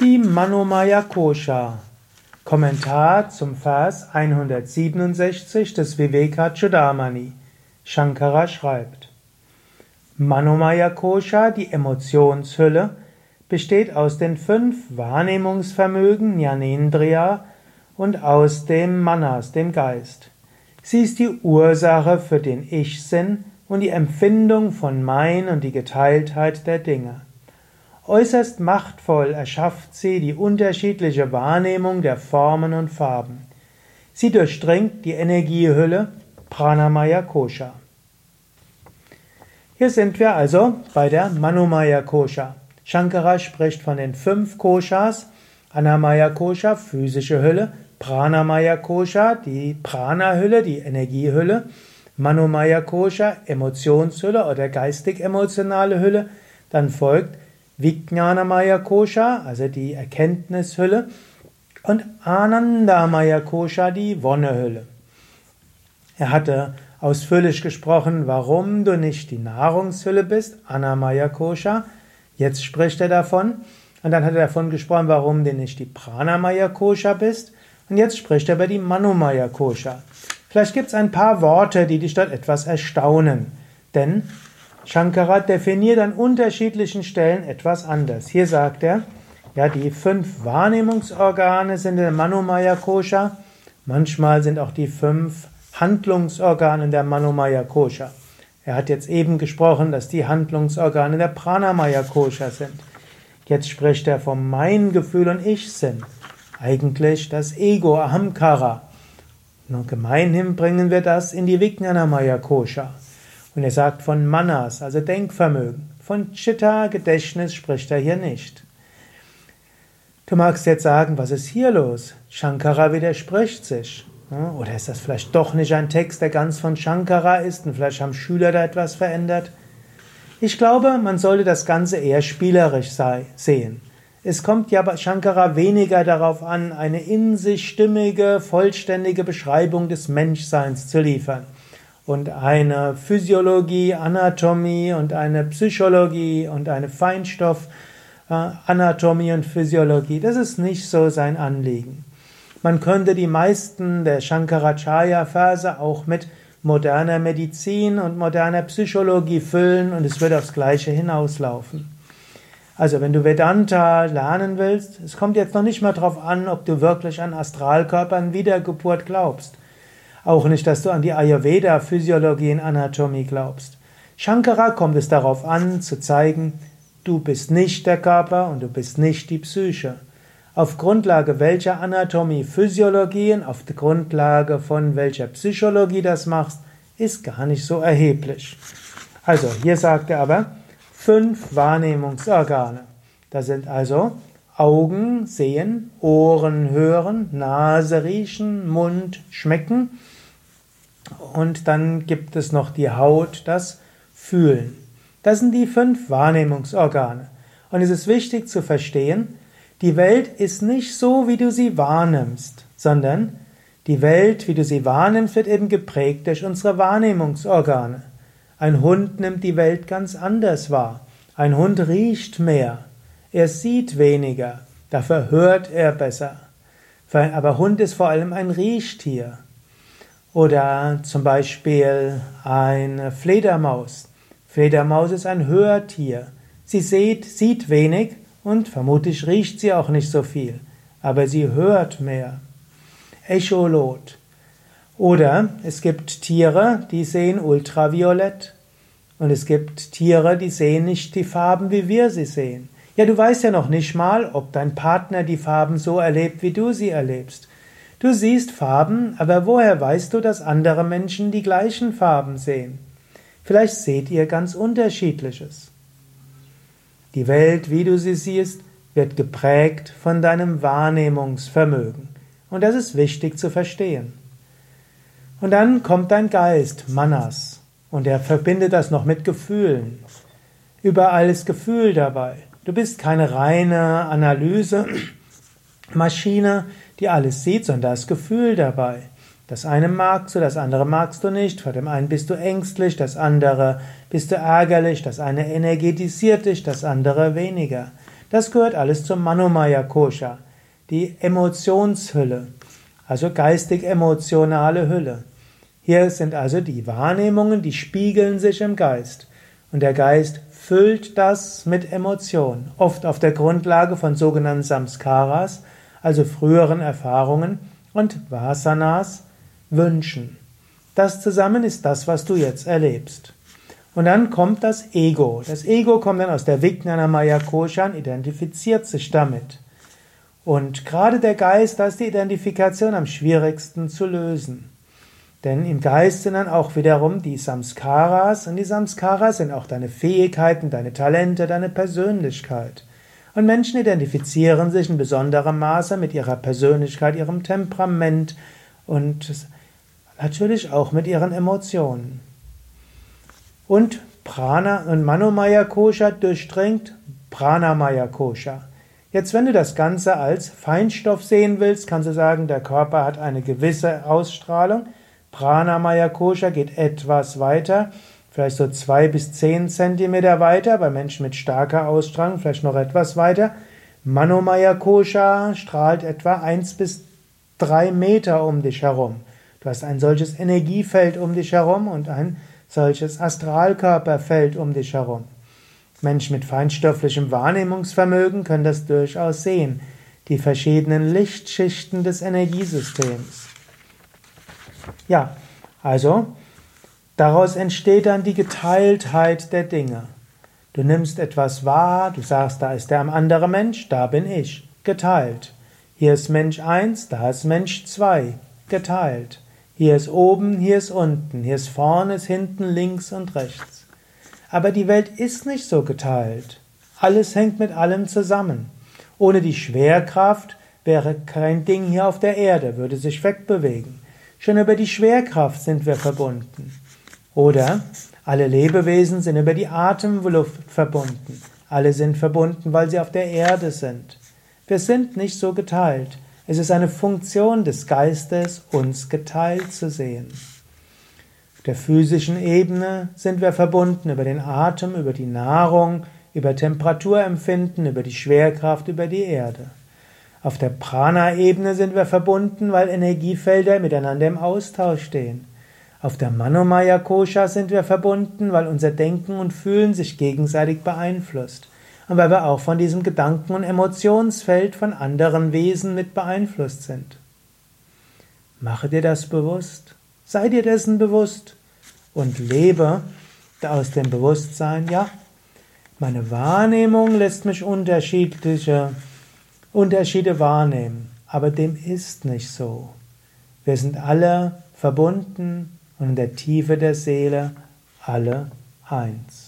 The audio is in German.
Die Manomaya Kosha. Kommentar zum Vers 167 des Vivekachudamani. Shankara schreibt: Manomaya Kosha, die Emotionshülle, besteht aus den fünf Wahrnehmungsvermögen Jnanendriya und aus dem Manas, dem Geist. Sie ist die Ursache für den Ich-Sinn und die Empfindung von Mein und die Geteiltheit der Dinge. Äußerst machtvoll erschafft sie die unterschiedliche Wahrnehmung der Formen und Farben. Sie durchdringt die Energiehülle Pranamaya Kosha. Hier sind wir also bei der Manomaya Kosha. Shankara spricht von den fünf Koshas, Anamaya Kosha, physische Hülle, Pranamaya Kosha, die Prana-Hülle, die Energiehülle, Manomaya Kosha, Emotionshülle oder geistig-emotionale Hülle, dann folgt Vijnanamaya Kosha, also die Erkenntnishülle, und Anandamaya Kosha, die Wonnehülle. Er hatte ausführlich gesprochen, warum du nicht die Nahrungshülle bist, Anamaya Kosha. Jetzt spricht er davon. Und dann hat er davon gesprochen, warum du nicht die Pranamaya Kosha bist. Und jetzt spricht er über die Manomaya Kosha. Vielleicht gibt es ein paar Worte, die dich dort etwas erstaunen. Denn Shankara definiert an unterschiedlichen Stellen etwas anders. Hier sagt er, ja, die fünf Wahrnehmungsorgane sind in der Manomaya Kosha. Manchmal sind auch die fünf Handlungsorgane in der Manomaya Kosha. Er hat jetzt eben gesprochen, dass die Handlungsorgane der Pranamaya Kosha sind. Jetzt spricht er vom Mein-Gefühl und Ich-Sinn. Eigentlich das Ego, Ahamkara. Und gemeinhin bringen wir das in die Vijnanamaya Kosha. Und er sagt von Manas, also Denkvermögen. Von Chitta, Gedächtnis, spricht er hier nicht. Du magst jetzt sagen, was ist hier los? Shankara widerspricht sich. Oder ist das vielleicht doch nicht ein Text, der ganz von Shankara ist und vielleicht haben Schüler da etwas verändert? Ich glaube, man sollte das Ganze eher spielerisch sehen. Es kommt ja bei Shankara weniger darauf an, eine in sich stimmige, vollständige Beschreibung des Menschseins zu liefern und eine Physiologie, Anatomie und eine Psychologie und eine Feinstoff Anatomie und Physiologie. Das ist nicht so sein Anliegen. Man könnte die meisten der Shankaracharya-Verse auch mit moderner Medizin und moderner Psychologie füllen und es würde aufs Gleiche hinauslaufen. Also wenn du Vedanta lernen willst, es kommt jetzt noch nicht mal darauf an, ob du wirklich an Astralkörper, an Wiedergeburt glaubst. Auch nicht, dass du an die Ayurveda, Physiologie und Anatomie glaubst. Shankara kommt es darauf an, zu zeigen, du bist nicht der Körper und du bist nicht die Psyche. Auf Grundlage welcher Anatomie, Physiologie und auf der Grundlage von welcher Psychologie das machst, ist gar nicht so erheblich. Also, hier sagt er aber, fünf Wahrnehmungsorgane. Das sind also Augen sehen, Ohren hören, Nase riechen, Mund schmecken, und dann gibt es noch die Haut, das Fühlen. Das sind die fünf Wahrnehmungsorgane. Und es ist wichtig zu verstehen, die Welt ist nicht so, wie du sie wahrnimmst, sondern die Welt, wie du sie wahrnimmst, wird eben geprägt durch unsere Wahrnehmungsorgane. Ein Hund nimmt die Welt ganz anders wahr. Ein Hund riecht mehr. Er sieht weniger. Dafür hört er besser. Aber Hund ist vor allem ein Riechtier. Oder zum Beispiel eine Fledermaus. Fledermaus ist ein Hörtier. Sie sieht, sieht wenig und vermutlich riecht sie auch nicht so viel, aber sie hört mehr. Echolot. Oder es gibt Tiere, die sehen ultraviolett. Und es gibt Tiere, die sehen nicht die Farben, wie wir sie sehen. Ja, du weißt ja noch nicht mal, ob dein Partner die Farben so erlebt, wie du sie erlebst. Du siehst Farben, aber woher weißt du, dass andere Menschen die gleichen Farben sehen? Vielleicht seht ihr ganz unterschiedliches. Die Welt, wie du sie siehst, wird geprägt von deinem Wahrnehmungsvermögen. Und das ist wichtig zu verstehen. Und dann kommt dein Geist, Manas, und er verbindet das noch mit Gefühlen. Überall ist Gefühl dabei. Du bist keine reine Analysemaschine, die alles sieht, sondern da ist Gefühl dabei. Das eine magst du, das andere magst du nicht. Vor dem einen bist du ängstlich, das andere bist du ärgerlich, das eine energetisiert dich, das andere weniger. Das gehört alles zum Manomaya Kosha, die Emotionshülle, also geistig-emotionale Hülle. Hier sind also die Wahrnehmungen, die spiegeln sich im Geist. Und der Geist füllt das mit Emotionen, oft auf der Grundlage von sogenannten Samskaras, also früheren Erfahrungen, und Vasanas, Wünschen. Das zusammen ist das, was du jetzt erlebst. Und dann kommt das Ego. Das Ego kommt dann aus der Vijnana Maya Kosha und identifiziert sich damit. Und gerade der Geist, da ist die Identifikation am schwierigsten zu lösen. Denn im Geist sind dann auch wiederum die Samskaras und die Samskaras sind auch deine Fähigkeiten, deine Talente, deine Persönlichkeit. Und Menschen identifizieren sich in besonderem Maße mit ihrer Persönlichkeit, ihrem Temperament und natürlich auch mit ihren Emotionen. Und Prana und Manomaya Kosha durchdringt Pranamaya Kosha. Jetzt, wenn du das Ganze als Feinstoff sehen willst, kannst du sagen, der Körper hat eine gewisse Ausstrahlung. Pranamaya Kosha geht etwas weiter, vielleicht so zwei bis zehn Zentimeter weiter, bei Menschen mit starker Ausstrahlung vielleicht noch etwas weiter. Manomaya Kosha strahlt etwa eins bis drei Meter um dich herum. Du hast ein solches Energiefeld um dich herum und ein solches Astralkörperfeld um dich herum. Menschen mit feinstofflichem Wahrnehmungsvermögen können das durchaus sehen, die verschiedenen Lichtschichten des Energiesystems. Ja, also daraus entsteht dann die Geteiltheit der Dinge. Du nimmst etwas wahr, du sagst, da ist der andere Mensch, da bin ich, geteilt. Hier ist Mensch 1, da ist Mensch 2, geteilt. Hier ist oben, hier ist unten, hier ist vorne, ist hinten, links und rechts. Aber die Welt ist nicht so geteilt. Alles hängt mit allem zusammen. Ohne die Schwerkraft wäre kein Ding hier auf der Erde, würde sich wegbewegen. Schon über die Schwerkraft sind wir verbunden. Oder alle Lebewesen sind über die Atemluft verbunden. Alle sind verbunden, weil sie auf der Erde sind. Wir sind nicht so geteilt. Es ist eine Funktion des Geistes, uns geteilt zu sehen. Auf der physischen Ebene sind wir verbunden über den Atem, über die Nahrung, über Temperaturempfinden, über die Schwerkraft, über die Erde. Auf der Prana-Ebene sind wir verbunden, weil Energiefelder miteinander im Austausch stehen. Auf der Manomaya Kosha sind wir verbunden, weil unser Denken und Fühlen sich gegenseitig beeinflusst und weil wir auch von diesem Gedanken- und Emotionsfeld von anderen Wesen mit beeinflusst sind. Mache dir das bewusst, sei dir dessen bewusst und lebe aus dem Bewusstsein, ja, meine Wahrnehmung lässt mich unterschiedliche Unterschiede wahrnehmen, aber dem ist nicht so. Wir sind alle verbunden und in der Tiefe der Seele alle eins.